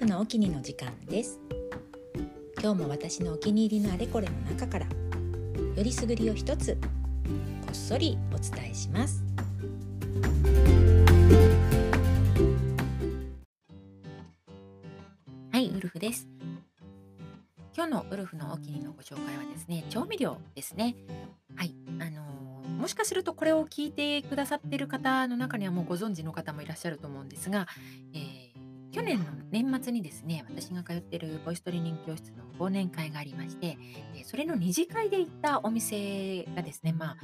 フのお気に入りの時間です。今日も私のお気に入りのあれこれの中からよりすぐりを一つこっそりお伝えします。はいウルフです。今日のウルフのお気に入りのご紹介はですね調味料ですね。はいあのー、もしかするとこれを聞いてくださっている方の中にはもうご存知の方もいらっしゃると思うんですが、えー去年の年末にですね、私が通っているボイストレーニング教室の忘年会がありまして、それの二次会で行ったお店がですね、まあ、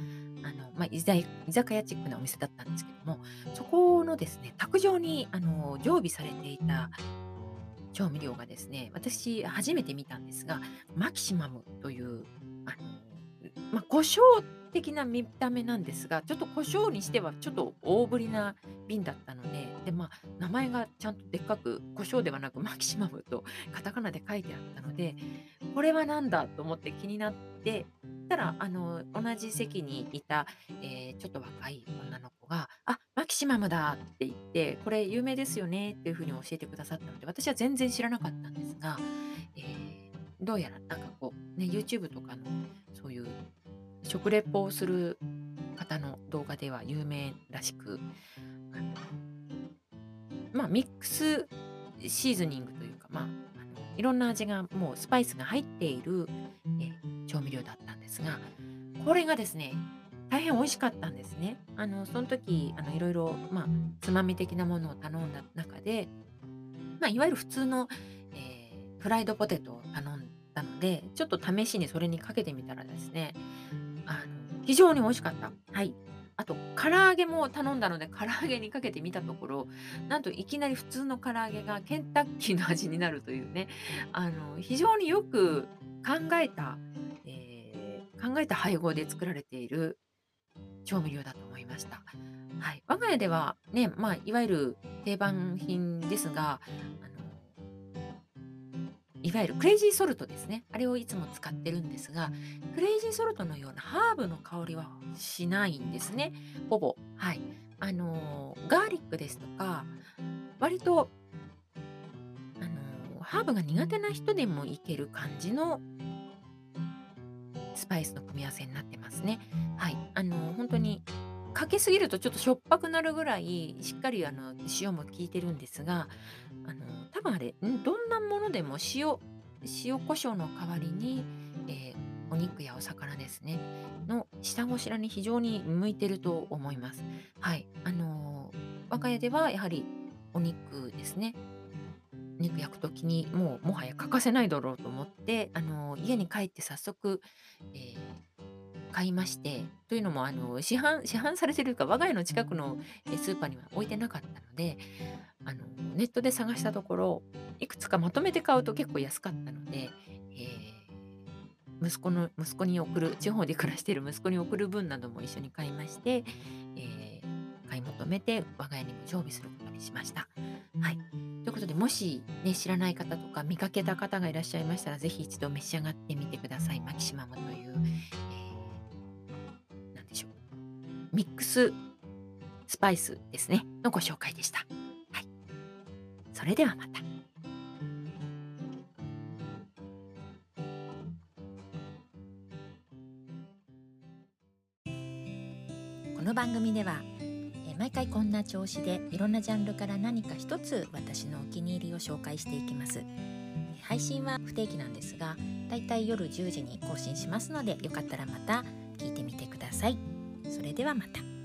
あの、まあ、居酒屋チックなお店だったんですけども、そこのですね、卓上にあの常備されていた調味料がですね、私初めて見たんですが、マキシマムという、あの、まあ、胡椒的な見た目なんですが、ちょっと胡椒にしてはちょっと大ぶりな瓶だったので、で、まあ、名前がちゃんとでっかく、胡椒ではなくマキシマムとカタカナで書いてあったので、これは何だと思って気になって、たら、あの、同じ席にいた、えー、ちょっと若い女の子が、あ、マキシマムだって言って、これ有名ですよねっていうふうに教えてくださったので、私は全然知らなかったんですが、えー、どうやらなんかこう、ね、YouTube とかのそういう食レポをする方の動画では有名らしく、まあ、ミックスシーズニングというか、まあ、いろんな味がもうスパイスが入っているえ調味料だったんですが、これがですね、大変美味しかったんですね。あのその時あのいろいろ、まあ、つまみ的なものを頼んだ中で、まあ、いわゆる普通の、えー、フライドポテトを頼んだのでちょっと試しにそれにかけてみたらですねあの非常に美味しかった。はい。あと、唐揚げも頼んだので、唐揚げにかけてみたところ、なんといきなり普通の唐揚げがケンタッキーの味になるというね、あの、非常によく考えた、えー、考えた配合で作られている調味料だと思いました。はい。我が家ではね、まあ、いわゆる定番品ですが、いわゆるクレイジーソルトですね。あれをいつも使ってるんですが、クレイジーソルトのようなハーブの香りはしないんですね。ほぼ。はい。あのー、ガーリックですとか、割と、あのー、ハーブが苦手な人でもいける感じのスパイスの組み合わせになってますね。はい。あのー、本当にかけすぎるとちょっとしょっぱくなるぐらいしっかりあの塩も効いてるんですがあのあれどんなものでも塩塩コショウの代わりに、えー、お肉やお魚ですねの下ごしらえに非常に向いてると思います。はい、あの我が家ではやはりお肉ですね肉焼く時にもうもはや欠かせないだろうと思って、あの家に帰って早速、えー、買いましてというのもあの市販市販されてるか我が家の近くのスーパーには置いてなかったのであのネットで探したところいくつかまとめて買うと結構安かったので、えー、息子の息子に送る地方で暮らしている息子に送る分なども一緒に買いまして、えー、買い求めて我が家にも常備することにしました。はい、ということでもし、ね、知らない方とか見かけた方がいらっしゃいましたら是非一度召し上がってみてください。マキシマムという、えーミックススパイスですね、のご紹介でした。はい。それではまた。この番組では毎回こんな調子でいろんなジャンルから何か一つ私のお気に入りを紹介していきます配信は不定期なんですがだいたい夜10時に更新しますのでよかったらまた聞いてみてください。それではまた。